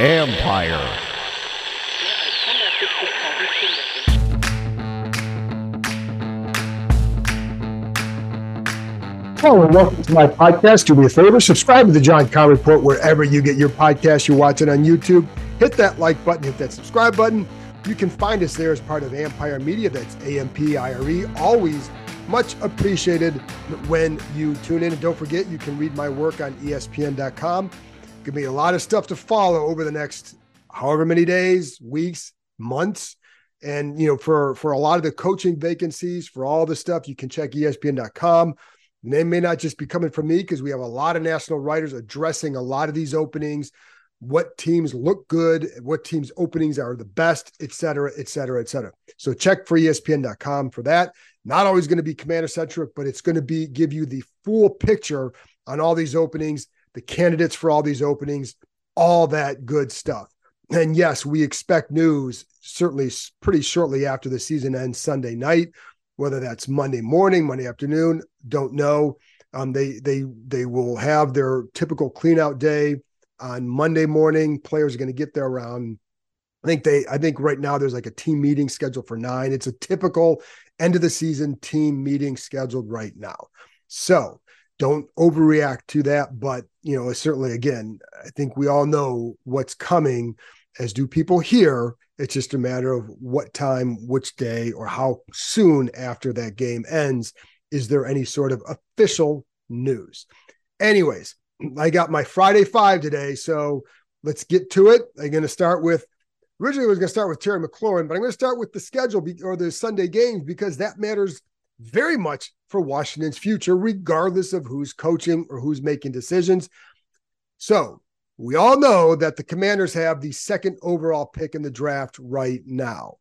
Ampire. Hello and welcome to my podcast. Do me a favor, subscribe to the John Keim Report wherever you get your podcast. You're watching on YouTube. Hit that like button, hit that subscribe button. You can find us there as part of Ampire Media. That's A M P I R E. Always much appreciated when you tune in. And don't forget, you can read my work on ESPN.com. Give me a lot of stuff to follow over the next however many days, weeks, months. And you know, for for a lot of the coaching vacancies, for all the stuff, you can check ESPN.com. They may not just be coming from me because we have a lot of national writers addressing a lot of these openings, what teams look good, what teams' openings are the best, et cetera, et cetera, et cetera. So check for ESPN.com for that. Not always going to be commander centric, but it's going to be give you the full picture on all these openings, the candidates for all these openings, all that good stuff. And yes, we expect news certainly pretty shortly after the season ends Sunday night whether that's Monday morning, Monday afternoon, don't know. Um, they they they will have their typical cleanout day on Monday morning. Players are going to get there around. I think they. I think right now there's like a team meeting scheduled for nine. It's a typical end of the season team meeting scheduled right now. So don't overreact to that. But you know, certainly again, I think we all know what's coming, as do people here. It's just a matter of what time, which day, or how soon after that game ends is there any sort of official news. Anyways, I got my Friday five today, so let's get to it. I'm going to start with originally I was going to start with Terry McLaurin, but I'm going to start with the schedule or the Sunday games because that matters very much for Washington's future, regardless of who's coaching or who's making decisions. So we all know that the commanders have the second overall pick in the draft right now.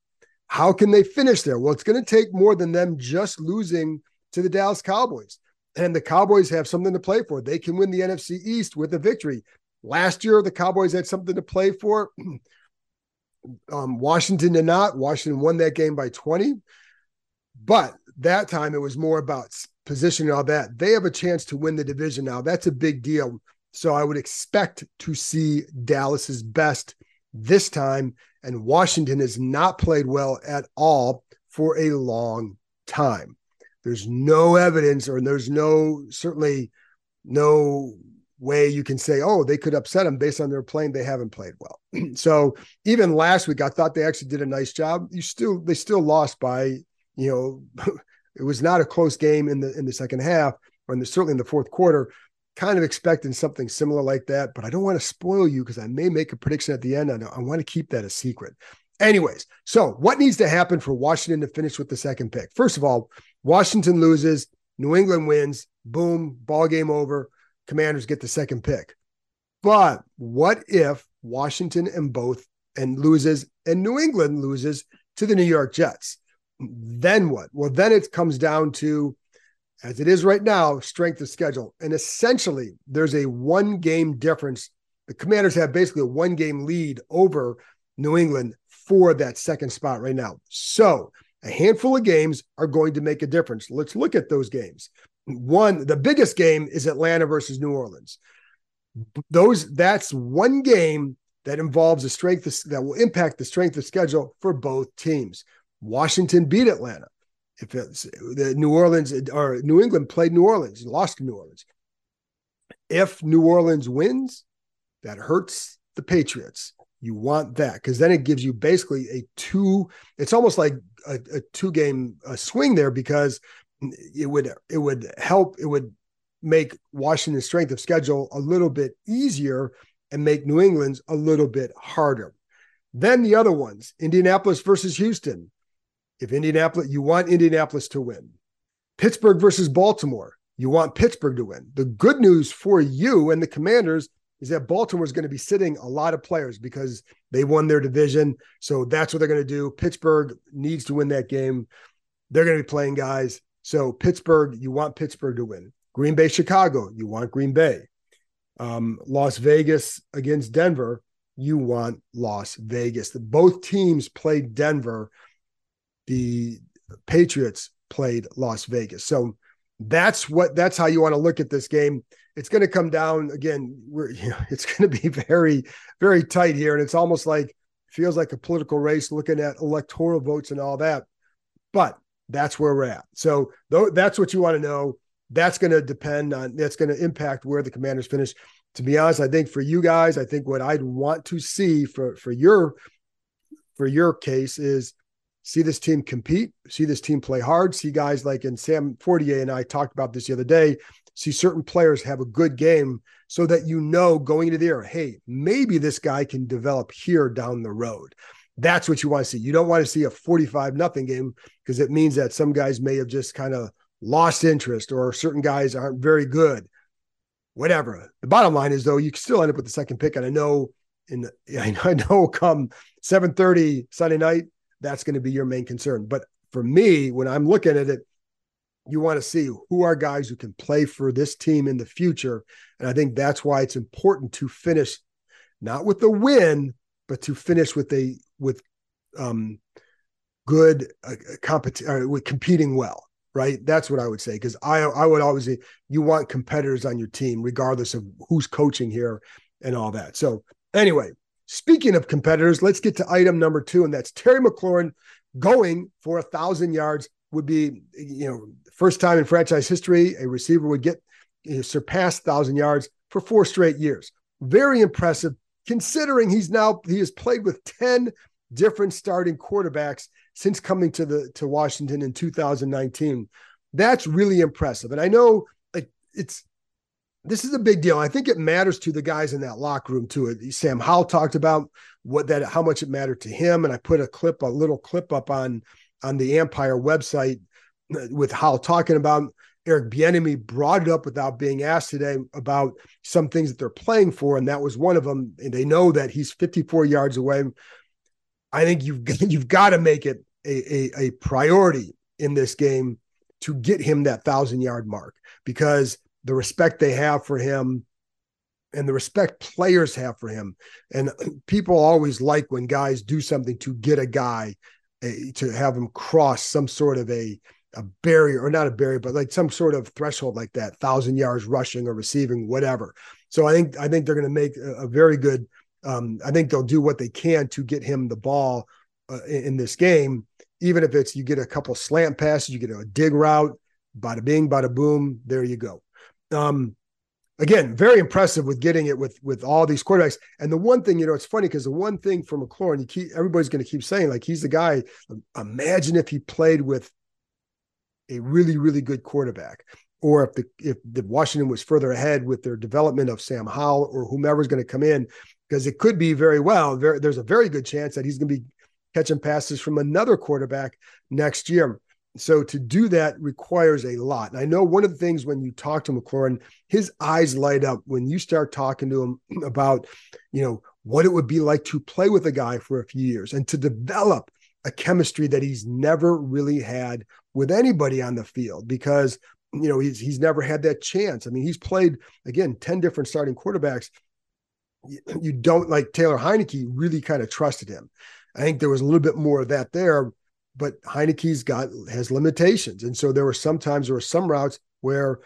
How can they finish there? Well, it's going to take more than them just losing to the Dallas Cowboys. And the Cowboys have something to play for. They can win the NFC East with a victory. Last year, the Cowboys had something to play for. um, Washington did not. Washington won that game by 20. But that time it was more about positioning all that. They have a chance to win the division now. That's a big deal so I would expect to see Dallas's best this time. And Washington has not played well at all for a long time. There's no evidence, or there's no certainly no way you can say, oh, they could upset them based on their playing. They haven't played well. so even last week, I thought they actually did a nice job. You still they still lost by, you know, it was not a close game in the in the second half, or in the, certainly in the fourth quarter kind of expecting something similar like that, but I don't want to spoil you because I may make a prediction at the end. I, I want to keep that a secret. Anyways, so what needs to happen for Washington to finish with the second pick? First of all, Washington loses, New England wins, boom, ball game over. Commanders get the second pick. But what if Washington and both and loses and New England loses to the New York Jets? Then what? Well, then it comes down to as it is right now, strength of schedule. And essentially, there's a one game difference. The commanders have basically a one game lead over New England for that second spot right now. So a handful of games are going to make a difference. Let's look at those games. One, the biggest game is Atlanta versus New Orleans. Those that's one game that involves a strength that will impact the strength of schedule for both teams. Washington beat Atlanta if it's the New Orleans or New England played New Orleans, lost to New Orleans. If New Orleans wins, that hurts the Patriots. You want that because then it gives you basically a two. It's almost like a, a two game a swing there because it would it would help. It would make Washington's strength of schedule a little bit easier and make New England's a little bit harder. Then the other ones: Indianapolis versus Houston, if Indianapolis, you want Indianapolis to win. Pittsburgh versus Baltimore, you want Pittsburgh to win. The good news for you and the Commanders is that Baltimore is going to be sitting a lot of players because they won their division. So that's what they're going to do. Pittsburgh needs to win that game. They're going to be playing guys. So Pittsburgh, you want Pittsburgh to win. Green Bay, Chicago, you want Green Bay. Um, Las Vegas against Denver, you want Las Vegas. Both teams played Denver. The Patriots played Las Vegas. So that's what that's how you want to look at this game it's going to come down again. We're you know it's going to be very very tight here, and it's almost like feels like a political race looking at electoral votes and all that. But that's where we're at. So that's what you want to know. That's going to depend on that's going to impact where the commanders finish. To be honest, I think for you guys, I think what I'd want to see for for your for your case is see this team compete, see this team play hard, see guys like and Sam Fortier and I talked about this the other day see certain players have a good game so that you know going into the year, hey, maybe this guy can develop here down the road. That's what you want to see. You don't want to see a 45 nothing game because it means that some guys may have just kind of lost interest or certain guys aren't very good. Whatever. The bottom line is though, you can still end up with the second pick. And I know in I know come 7:30 Sunday night, that's going to be your main concern. But for me, when I'm looking at it, you want to see who are guys who can play for this team in the future. And I think that's why it's important to finish not with the win, but to finish with a with um good uh, uh, with competing well. Right. That's what I would say. Because I I would always say you want competitors on your team, regardless of who's coaching here and all that. So anyway, speaking of competitors, let's get to item number two, and that's Terry McLaurin going for a thousand yards would be, you know, first time in franchise history a receiver would get you know, surpass thousand yards for four straight years. Very impressive, considering he's now he has played with ten different starting quarterbacks since coming to the to Washington in 2019. That's really impressive, and I know like it's this is a big deal. I think it matters to the guys in that locker room too. Sam Howell talked about what that how much it mattered to him, and I put a clip, a little clip up on on the Ampire website with Howell talking about Eric Bieniemy brought it up without being asked today about some things that they're playing for, and that was one of them. And they know that he's 54 yards away. I think you've you've got to make it a, a, a priority in this game to get him that thousand yard mark because the respect they have for him and the respect players have for him. And people always like when guys do something to get a guy a, to have him cross some sort of a a barrier or not a barrier, but like some sort of threshold like that, thousand yards rushing or receiving, whatever. So I think I think they're going to make a, a, very good. Um, I think they'll do what they can to get him the ball uh, in, in, this game, even if it's you get a couple slant passes, you get a dig route, bada bing, bada boom, there you go. Um, again, very impressive with getting it with with all these quarterbacks. And the one thing, you know, it's funny because the one thing for McLaurin, you keep everybody's going to keep saying like he's the guy. Imagine if he played with a really really good quarterback, or if the if the Washington was further ahead with their development of Sam Howell or whomever's going to come in, because it could be very well. Very, there's a very good chance that he's going to be catching passes from another quarterback next year. So to do that requires a lot. And I know one of the things when you talk to McLaurin, his eyes light up when you start talking to him about, you know, what it would be like to play with a guy for a few years and to develop a chemistry that he's never really had with anybody on the field because you know he's he's never had that chance. I mean, he's played again 10 different starting quarterbacks. You don't like Taylor Heinicke really kind of trusted him. I think there was a little bit more of that there but Heinicke's got has limitations, and so there were sometimes there were some routes where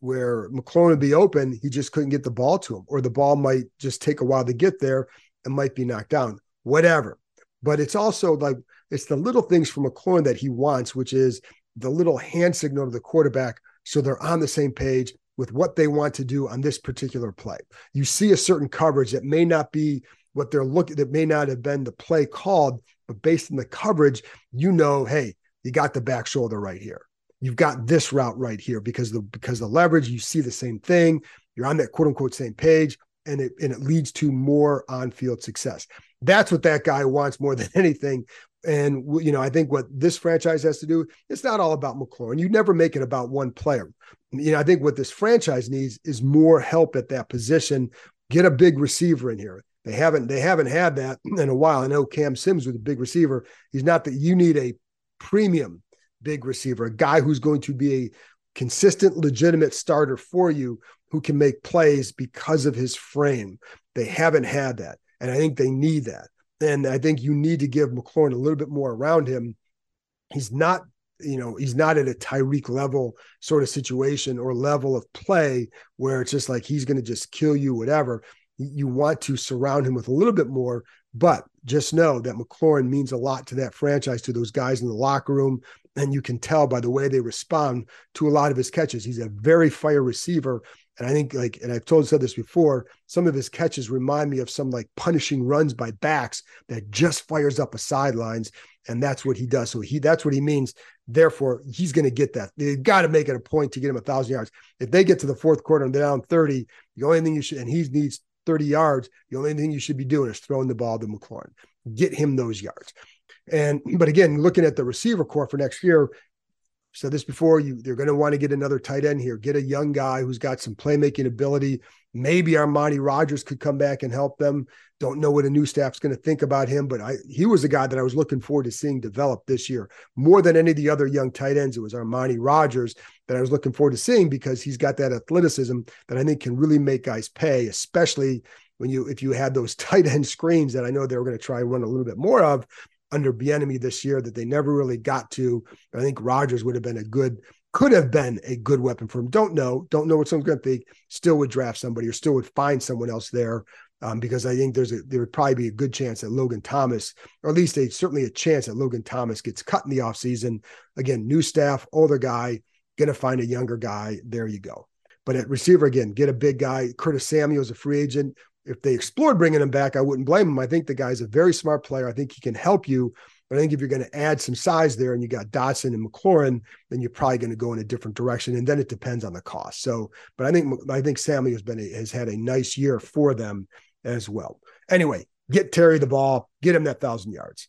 where McLaurin would be open, he just couldn't get the ball to him, or the ball might just take a while to get there and might be knocked down, whatever. But it's also like it's the little things from McLaurin that he wants, which is the little hand signal to the quarterback so they're on the same page with what they want to do on this particular play. You see a certain coverage that may not be what they're looking that may not have been the play called, but based on the coverage, you know, hey, you got the back shoulder right here. You've got this route right here because the because the leverage, you see the same thing. You're on that quote unquote same page, and it and it leads to more on-field success. That's what that guy wants more than anything. And you know, I think what this franchise has to do, it's not all about McLaurin. You never make it about one player. You know, I think what this franchise needs is more help at that position. Get a big receiver in here. They haven't they haven't had that in a while. I know Cam Sims was a big receiver. He's not that you need a premium big receiver, a guy who's going to be a consistent, legitimate starter for you who can make plays because of his frame. They haven't had that. And I think they need that. And I think you need to give McLaurin a little bit more around him. He's not, you know, he's not at a Tyreek level sort of situation or level of play where it's just like he's going to just kill you, whatever. You want to surround him with a little bit more, but just know that McLaurin means a lot to that franchise, to those guys in the locker room. And you can tell by the way they respond to a lot of his catches. He's a very fire receiver. And I think, like, and I've told said this before, some of his catches remind me of some like punishing runs by backs that just fires up a sidelines. And that's what he does. So he that's what he means. Therefore, he's going to get that. They've got to make it a point to get him a thousand yards. If they get to the fourth quarter and they're down 30, the only thing you should, and he needs 30 yards, the only thing you should be doing is throwing the ball to McLaurin. Get him those yards. And but again, looking at the receiver corps for next year, said this before, you they're going to want to get another tight end here, get a young guy who's got some playmaking ability. Maybe Armani Rogers could come back and help them. Don't know what a new staff's going to think about him, but I he was a guy that I was looking forward to seeing develop this year more than any of the other young tight ends. It was Armani Rogers that I was looking forward to seeing because he's got that athleticism that I think can really make guys pay, especially when you if you had those tight end screens that I know they were going to try and run a little bit more of under Bieniemy this year that they never really got to. I think Rogers would have been a good, could have been a good weapon for him. Don't know, don't know what someone's going to think. Still would draft somebody or still would find someone else there. Um, because I think there's a there would probably be a good chance that Logan Thomas, or at least a certainly a chance that Logan Thomas gets cut in the offseason. Again, new staff, older guy, gonna find a younger guy. There you go. But at receiver again, get a big guy. Curtis Samuel's a free agent if they explored bringing him back, I wouldn't blame him. I think the guy's a very smart player. I think he can help you. But I think if you're going to add some size there and you got Dotson and McLaurin, then you're probably going to go in a different direction. And then it depends on the cost. So, but I think I think Sammy has been a, has had a nice year for them as well. Anyway, get Terry the ball, get him that thousand yards.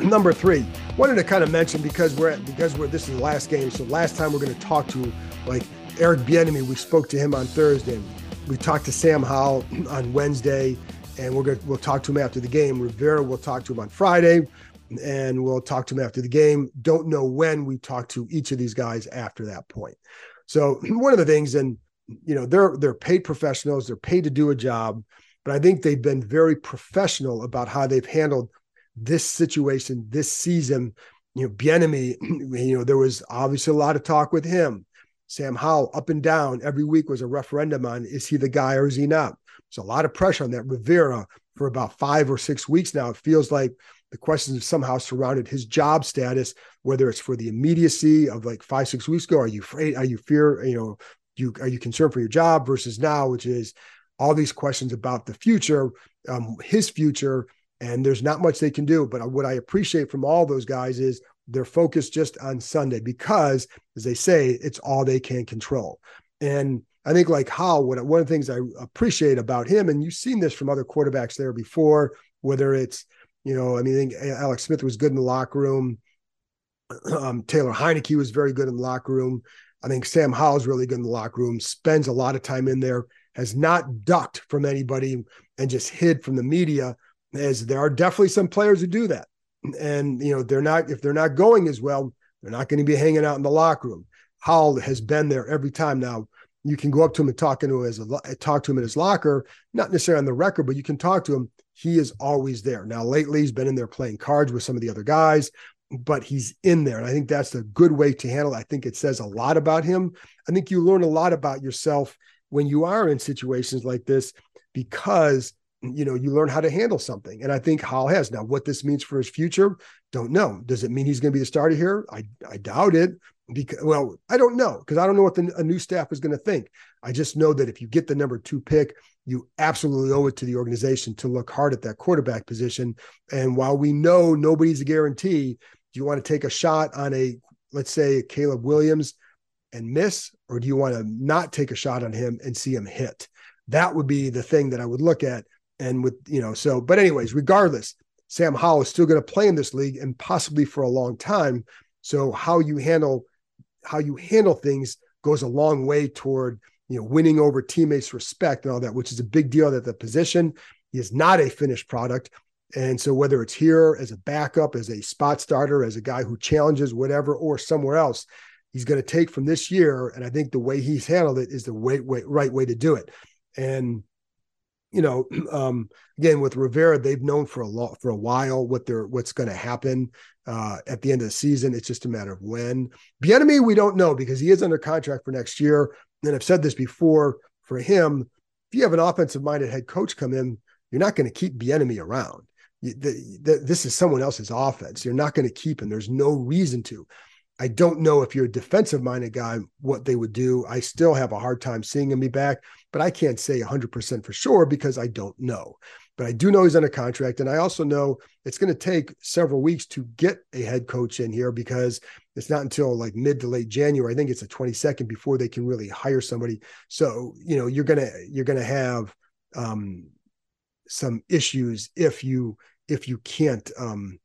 Number three, wanted to kind of mention because we're at, because we're this is the last game. So last time we're going to talk to like Eric Bieniemy. We spoke to him on Thursday. We talked to Sam Howell on Wednesday, and we're going to we'll talk to him after the game. Rivera will talk to him on Friday, and we'll talk to him after the game. Don't know when we talk to each of these guys after that point. So one of the things, and you know, they're they're paid professionals. They're paid to do a job, but I think they've been very professional about how they've handled this situation this season. You know, Bieniemy, you know, there was obviously a lot of talk with him. Sam Howell, up and down, every week was a referendum on is he the guy or is he not? There's a lot of pressure on that. Rivera for about five or six weeks now. It feels like the questions have somehow surrounded his job status, whether it's for the immediacy of like five, six weeks ago. Are you afraid? Are you fear? You know, you are you concerned for your job versus now, which is all these questions about the future, um, his future, and there's not much they can do. But what I appreciate from all those guys is they're focused just on Sunday because, as they say, it's all they can control. And I think like how what one of the things I appreciate about him, and you've seen this from other quarterbacks there before, whether it's you know, I mean, I Alex Smith was good in the locker room. Um, Taylor Heinicke was very good in the locker room. I think Sam Howell's really good in the locker room. Spends a lot of time in there. Has not ducked from anybody and just hid from the media as there are definitely some players who do that. And you know, they're not if they're not going as well, they're not going to be hanging out in the locker room. Howell has been there every time now. You can go up to him and talk to him as a talk to him in his locker, not necessarily on the record, but you can talk to him. He is always there. Now, lately, he's been in there playing cards with some of the other guys, but he's in there. And I think that's a good way to handle it. I think it says a lot about him. I think you learn a lot about yourself when you are in situations like this because you know you learn how to handle something. And i think howell has. Now what this means for his future don't know. Does it mean he's going to be the starter here? I i doubt it because well i don't know because i don't know what the, a new staff is going to think. I just know that if you get the number two pick you absolutely owe it to the organization to look hard at that quarterback position. And while we know nobody's a guarantee do you want to take a shot on a let's say caleb williams and miss? Or do you want to not take a shot on him and see him hit? That would be the thing that i would look at and with you know so but anyways regardless sam howell is still going to play in this league and possibly for a long time. So how you handle how you handle things goes a long way toward you know winning over teammates respect and all that which is a big deal that the position is not a finished product. And so whether it's here as a backup as a spot starter as a guy who challenges whatever or somewhere else he's going to take from this year. And i think the way he's handled it is the way, way right way to do it. And you know, um, again with Rivera, they've known for a lot for a while what they're what's going to happen uh, at the end of the season. It's just a matter of when. Bieniemy, we don't know because he is under contract for next year. And I've said this before. For him, if you have an offensive minded head coach come in, you're not going to keep Bieniemy around. You, the, the, this is someone else's offense. You're not going to keep him. There's no reason to. I don't know if you're a defensive minded guy, what they would do. I still have a hard time seeing him be back, but I can't say 100% for sure because I don't know. But I do know he's under contract. And I also know it's going to take several weeks to get a head coach in here because it's not until like mid to late January. I think it's the 22nd before they can really hire somebody. So, you know, you're going to, you're going to have um, some issues if you, if you can't, um,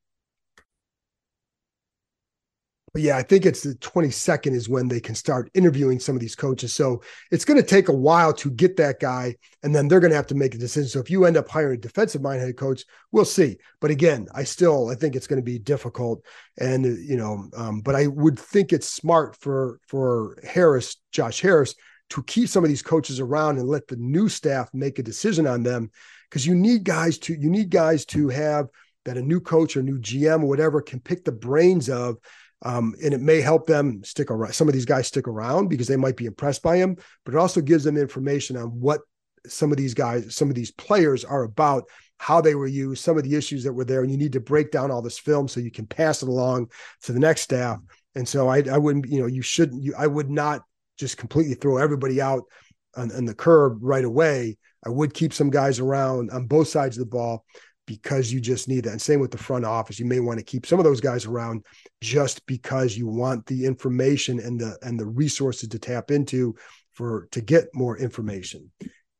but yeah, I think it's the 22nd is when they can start interviewing some of these coaches. So it's going to take a while to get that guy, and then they're going to have to make a decision. So if you end up hiring a defensive mind head coach, we'll see. But again, I still I think it's going to be difficult, and you know, um, but I would think it's smart for for Harris, Josh Harris, to keep some of these coaches around and let the new staff make a decision on them because you need guys to you need guys to have that a new coach or new GM or whatever can pick the brains of um, and it may help them stick around. Some of these guys stick around because they might be impressed by him, but it also gives them information on what some of these guys, some of these players are about, how they were used, some of the issues that were there. And you need to break down all this film so you can pass it along to the next staff. And so I, I wouldn't, you know, you shouldn't, you, I would not just completely throw everybody out on, on the curb right away. I would keep some guys around on both sides of the ball because you just need that. And same with the front office. You may want to keep some of those guys around just because you want the information and the and the resources to tap into for to get more information.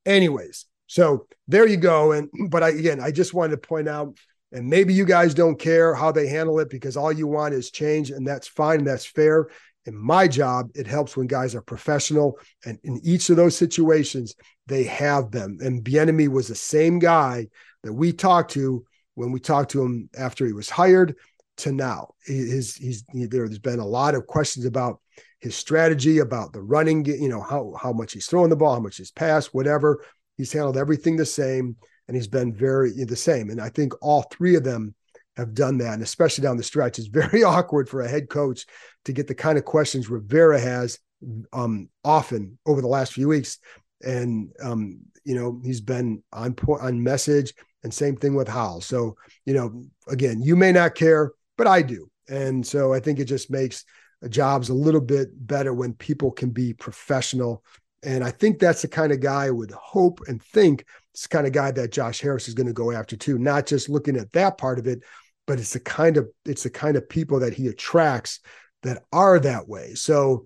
Anyways, so there you go. And but I again, I just wanted to point out, and maybe you guys don't care how they handle it because all you want is change, and that's fine, and that's fair. In my job, it helps when guys are professional, and in each of those situations, they have them. And Bieniemy was the same guy that we talked to when we talked to him after he was hired to now. His, he's, there's been a lot of questions about his strategy, about the running, you know, how, how much he's throwing the ball, how much he's passed, whatever. He's handled everything the same and he's been very the same. And I think all three of them have done that. And especially down the stretch, it's very awkward for a head coach to get the kind of questions Rivera has um, often over the last few weeks. And, um, you know, he's been on point, on message and same thing with Howell. So, you know, again, you may not care, but I do. And so I think it just makes jobs a little bit better when people can be professional. And I think that's the kind of guy I would hope and think it's the kind of guy that Josh Harris is going to go after too, not just looking at that part of it, but it's the kind of it's the kind of people that he attracts that are that way. So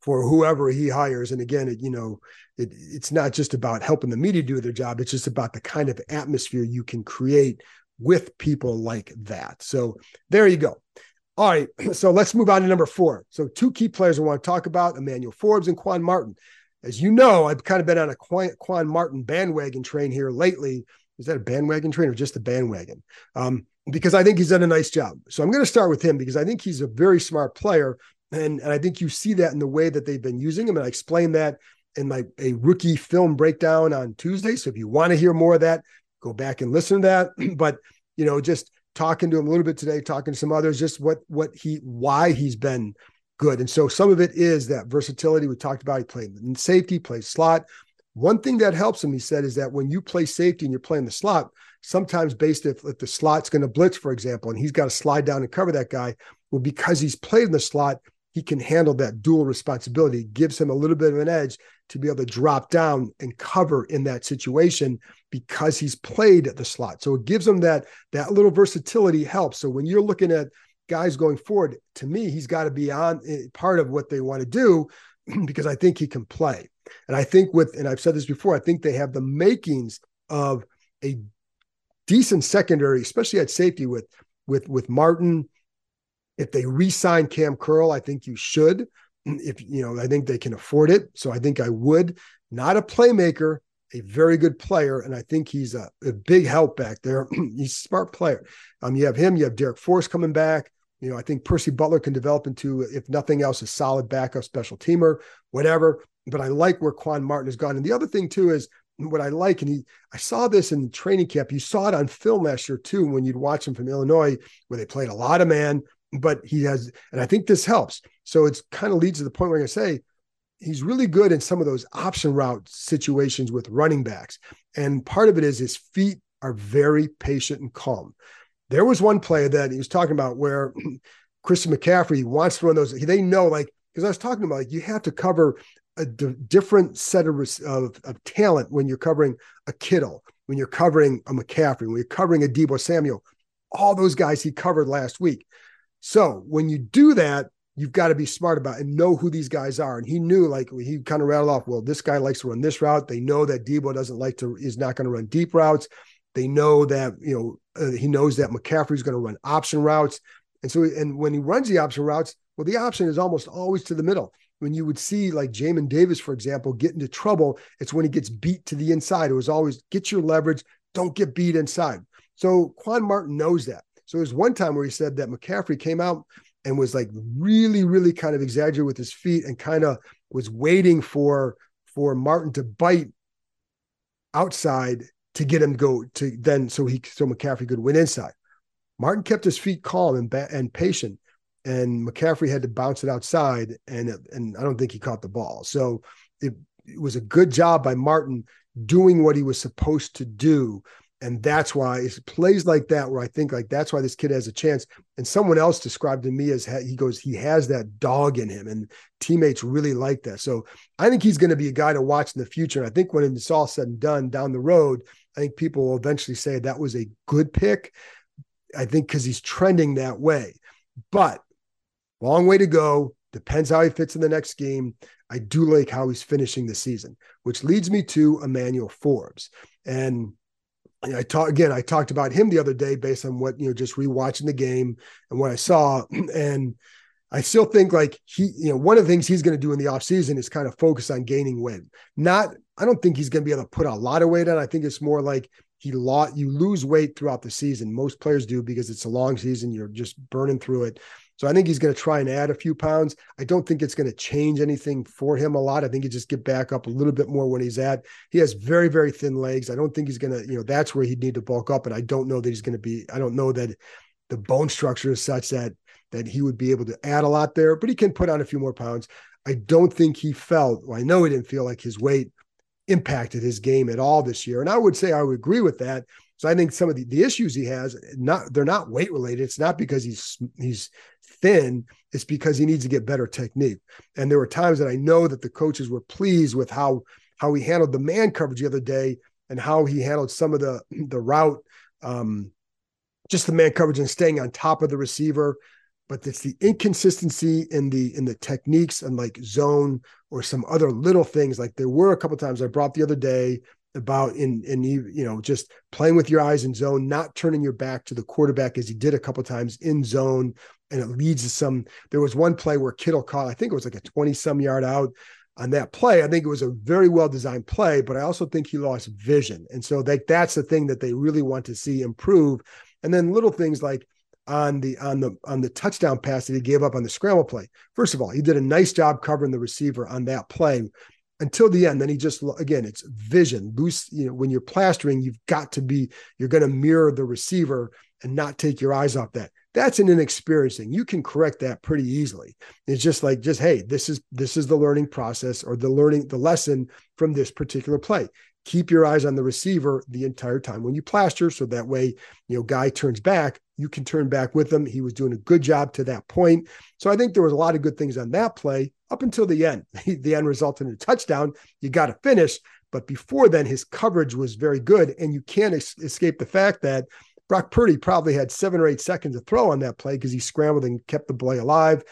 for whoever he hires. And again, it, you know, it, it's not just about helping the media do their job. It's just about the kind of atmosphere you can create with people like that. So there you go. All right. So let's move on to number four. So two key players I want to talk about, Emmanuel Forbes and Quan Martin. As you know, I've kind of been on a Quan, Martin bandwagon train here lately is that a bandwagon train or just a bandwagon? Um, because I think he's done a nice job. So I'm going to start with him because I think he's a very smart player. And, and I think you see that in the way that they've been using him. And I explained that in my a rookie film breakdown on Tuesday. So if you want to hear more of that, go back and listen to that. but you know, just talking to him a little bit today, talking to some others, just what what he why he's been good. And so some of it is that versatility we talked about. He played in safety, plays slot. One thing that helps him, he said, is that when you play safety and you're playing the slot, sometimes based if, if the slot's going to blitz, for example, and he's got to slide down and cover that guy, well, because he's played in the slot, he can handle that dual responsibility. It gives him a little bit of an edge to be able to drop down and cover in that situation because he's played the slot. So it gives him that that little versatility helps. So when you're looking at guys going forward, to me, he's got to be on eh, part of what they want to do because I think he can play. And I think with, and I've said this before, I think they have the makings of a decent secondary, especially at safety with with with Martin. If they re-sign Cam Curl, I think you should. If you know, I think they can afford it. So I think I would. Not a playmaker, a very good player, and I think he's a, a big help back there. he's a smart player. Um, you have him, you have Darrick Forrest coming back. You know, I think Percy Butler can develop into, if nothing else, a solid backup special teamer, whatever. But I like where Quan Martin has gone. And the other thing too is what I like, and he, I saw this in the training camp. You saw it on film last year too when you'd watch him from Illinois, where they played a lot of man. But he has, and I think this helps. So it's kind of leads to the point where I say he's really good in some of those option route situations with running backs. And part of it is his feet are very patient and calm. There was one play that he was talking about where Christian McCaffrey wants to run those. They know, like, because I was talking about, like, you have to cover a d- different set of, of, of talent when you're covering a Kittle, when you're covering a McCaffrey, when you're covering a Deebo Samuel, all those guys he covered last week. So when you do that, you've got to be smart about it and know who these guys are. And he knew, like he kind of rattled off, well, this guy likes to run this route. They know that Deebo doesn't like to, is not going to run deep routes. They know that, you know, uh, he knows that McCaffrey's going to run option routes. And so, and when he runs the option routes, well, the option is almost always to the middle. When you would see like Jamin Davis, for example, get into trouble, it's when he gets beat to the inside. It was always get your leverage, don't get beat inside. So Quan Martin knows that. So there's one time where he said that McCaffrey came out and was like really, really kind of exaggerated with his feet and kind of was waiting for for Martin to bite outside to get him go to then so he so McCaffrey could win inside. Martin kept his feet calm and and patient, and McCaffrey had to bounce it outside, and and I don't think he caught the ball. So it, it was a good job by Martin doing what he was supposed to do and that's why it's plays like that where I think like that's why this kid has a chance. And someone else described to me as he goes, he has that dog in him, and teammates really like that. So I think he's going to be a guy to watch in the future. And I think when it's all said and done down the road, I think people will eventually say that was a good pick. I think because he's trending that way, but long way to go. Depends how he fits in the next game. I do like how he's finishing the season, which leads me to Emmanuel Forbes. And I talk again. I talked about him the other day based on what you know, just rewatching the game and what I saw. And I still think like he, you know, one of the things he's going to do in the offseason is kind of focus on gaining weight. Not, I don't think he's going to be able to put a lot of weight on. I think it's more like he lost, you lose weight throughout the season. Most players do because it's a long season. You're just burning through it. So I think he's going to try and add a few pounds. I don't think it's going to change anything for him a lot. I think he just get back up a little bit more when he's at. He has very, very thin legs. I don't think he's going to, you know, that's where he'd need to bulk up. And I don't know that he's going to be, I don't know that the bone structure is such that that he would be able to add a lot there, but he can put on a few more pounds. I don't think he felt, well, I know he didn't feel like his weight impacted his game at all this year. And I would say I would agree with that. So I think some of the, the issues he has, not they're not weight related. It's not because he's he's thin. It's because he needs to get better technique. And there were times that I know that the coaches were pleased with how how he handled the man coverage the other day and how he handled some of the the route, um, just the man coverage and staying on top of the receiver. But it's the inconsistency in the in the techniques and like zone or some other little things. Like there were a couple times I brought the other day about in in you know just playing with your eyes in zone, not turning your back to the quarterback as he did a couple times in zone, and it leads to some. There was one play where Kittle caught, I think it was like a twenty some yard out. on that play. I think it was a very well designed play, but I also think he lost vision. And so that that's the thing that they really want to see improve. And then little things like on the on the on the touchdown pass that he gave up on the scramble play. First of all, he did a nice job covering the receiver on that play until the end. Then he just again, it's vision. Loose, you know, when you're plastering, you've got to be, you're going to mirror the receiver and not take your eyes off that. That's an inexperienced thing. You can correct that pretty easily. It's just like, just hey, this is this is the learning process or the learning, the lesson from this particular play. Keep your eyes on the receiver the entire time when you plaster, so that way, you know, guy turns back, you can turn back with him. He was doing a good job to that point. So I think there was a lot of good things on that play up until the end. the end resulted in a touchdown. You got to finish. But before then, his coverage was very good. And you can't es- escape the fact that Brock Purdy probably had seven or eight seconds to throw on that play because he scrambled and kept the play alive.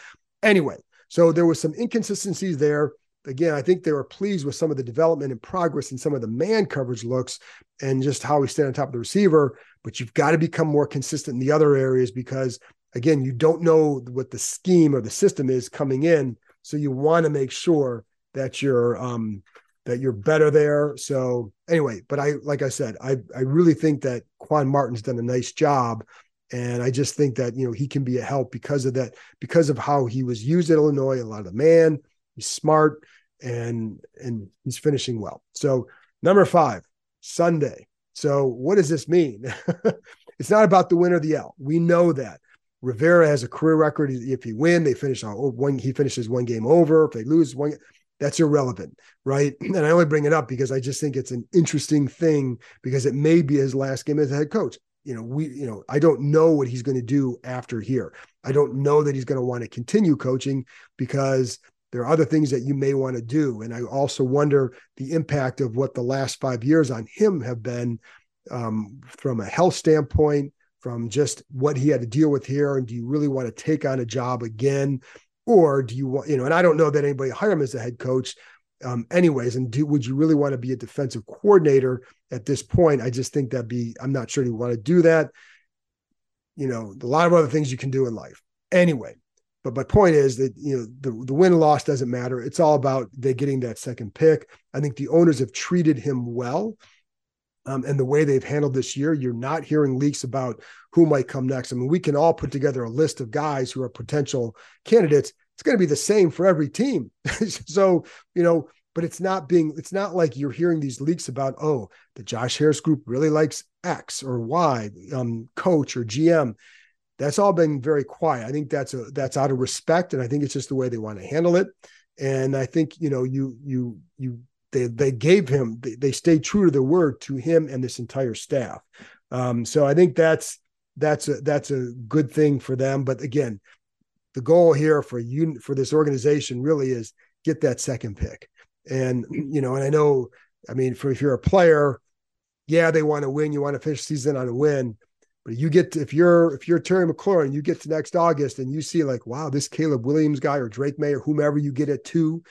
Anyway, so there was some inconsistencies there. Again, I think they were pleased with some of the development and progress in some of the man coverage looks and just how we stand on top of the receiver. But you've got to become more consistent in the other areas because, again, you don't know what the scheme or the system is coming in. So you want to make sure that you're um, that you're better there. So anyway, but I like I said, I I really think that Quan Martin's done a nice job. And I just think that you know he can be a help because of that, because of how he was used at Illinois. A lot of the man, he's smart, and and he's finishing well. So number five, Sunday. So what does this mean? it's not about the win or the L. We know that. Rivera has a career record. If he win, they finish on one. He finishes one game over. If they lose one, that's irrelevant, right? And I only bring it up because I just think it's an interesting thing because it may be his last game as a head coach. You know, we, you know, I don't know what he's going to do after here. I don't know that he's going to want to continue coaching because there are other things that you may want to do. And I also wonder the impact of what the last five years on him have been um, from a health standpoint, from just what he had to deal with here. And do you really want to take on a job again? Or do you want, you know, and I don't know that anybody hire him as a head coach. Um, anyways, and do would you really want to be a defensive coordinator at this point? I just think that'd be, I'm not sure you want to do that. You know, a lot of other things you can do in life. Anyway, but my point is that you know the, the win loss doesn't matter. It's all about they getting that second pick. I think the owners have treated him well. Um, and the way they've handled this year, you're not hearing leaks about who might come next. I mean, we can all put together a list of guys who are potential candidates. It's going to be the same for every team. so, you know, but it's not being, it's not like you're hearing these leaks about, oh, the Josh Harris group really likes X or Y, um, coach or GM that's all been very quiet. I think that's a that's out of respect, and I think it's just the way they want to handle it. And I think you know you you you they they gave him they, they stayed true to their word to him and this entire staff. Um, so I think that's that's a that's a good thing for them. But again, the goal here for you for this organization really is get that second pick. And you know, and I know, I mean, for if you're a player, yeah, they want to win. You want to finish season on a win but you get to, if you're if you're Terry McLaurin, you get to next August and you see like, wow, this Caleb Williams guy or Drake Maye or whomever you get at two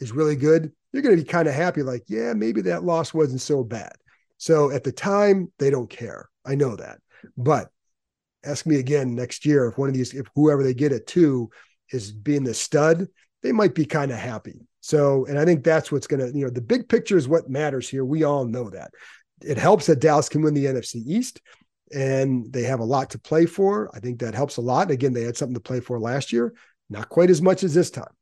is really good. You're going to be kind of happy, like, yeah, maybe that loss wasn't so bad. So at the time, they don't care. I know that. But ask me again next year if one of these, if whoever they get at two is being the stud, they might be kind of happy. So, and I think that's what's going to, you know, the big picture is what matters here. We all know that. It helps that Dallas can win the NFC East and they have a lot to play for. I think that helps a lot. Again, they had something to play for last year, not quite as much as this time.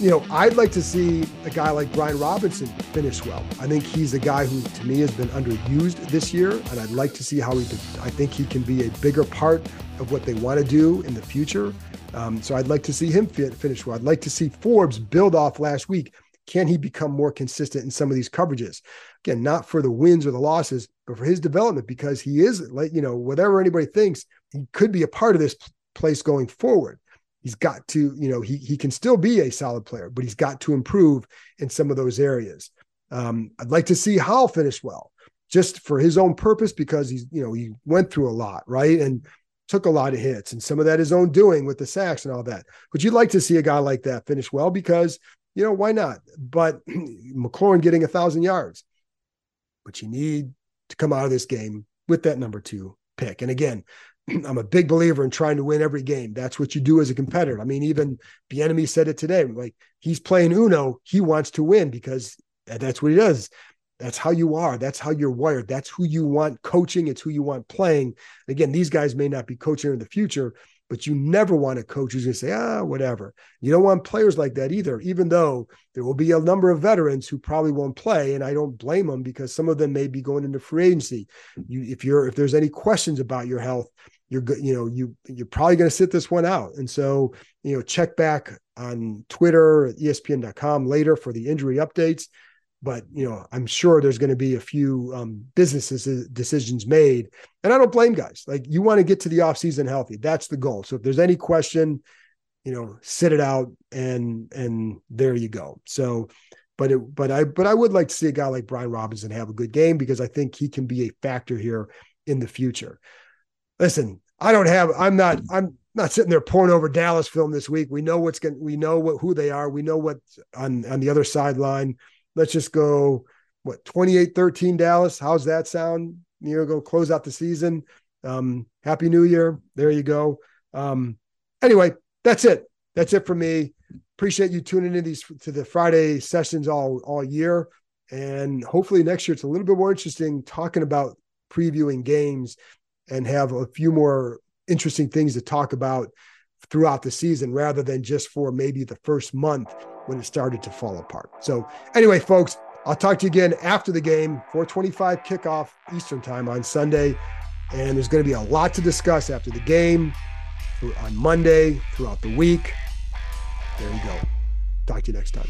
You know, I'd like to see a guy like Brian Robinson finish well. I think he's a guy who, to me, has been underused this year, and I'd like to see how he. Could, I think he can be a bigger part of what they want to do in the future. Um, so I'd like to see him finish well. I'd like to see Forbes build off last week. Can he become more consistent in some of these coverages? Again, not for the wins or the losses, but for his development because he is like, you know, whatever anybody thinks, he could be a part of this place going forward. He's got to, you know, he he can still be a solid player, but he's got to improve in some of those areas. Um, I'd like to see Howell finish well, just for his own purpose, because he's, you know, he went through a lot, right? And took a lot of hits, and some of that his own doing with the sacks and all that. But you'd like to see a guy like that finish well because, you know, why not? But McLaurin getting a thousand yards, but you need to come out of this game with that number two pick. And again, I'm a big believer in trying to win every game. That's what you do as a competitor. I mean, even Bieniemy said it today. Like he's playing Uno, he wants to win because that's what he does. That's how you are. That's how you're wired. That's who you want coaching. It's who you want playing. Again, these guys may not be coaching in the future, but you never want a coach who's going to say, ah, whatever. You don't want players like that either, even though there will be a number of veterans who probably won't play. And I don't blame them because some of them may be going into free agency. You, if you're, if there's any questions about your health, you're you know, you, you're probably going to sit this one out. And so, you know, check back on Twitter, ESPN.com later for the injury updates but you know i'm sure there's going to be a few um, businesses uh, decisions made and i don't blame guys like you want to get to the offseason healthy that's the goal so if there's any question you know sit it out and and there you go so but it but i but i would like to see a guy like brian robinson have a good game because i think he can be a factor here in the future listen i don't have i'm not i'm not sitting there pouring over Dallas film this week. We know what's going. We know what who they are. We know what on on the other sideline let's just go what 28 13 Dallas. How's that sound? You know, go close out the season. Um, happy New Year. There you go. Um, anyway, that's it. That's it for me. Appreciate you tuning in these to the Friday sessions all all year, and hopefully next year it's a little bit more interesting talking about previewing games and have a few more interesting things to talk about throughout the season rather than just for maybe the first month when it started to fall apart. So, anyway, folks, I'll talk to you again after the game, 425 kickoff Eastern time on Sunday. And there's going to be a lot to discuss after the game, on Monday, throughout the week. There you go. Talk to you next time.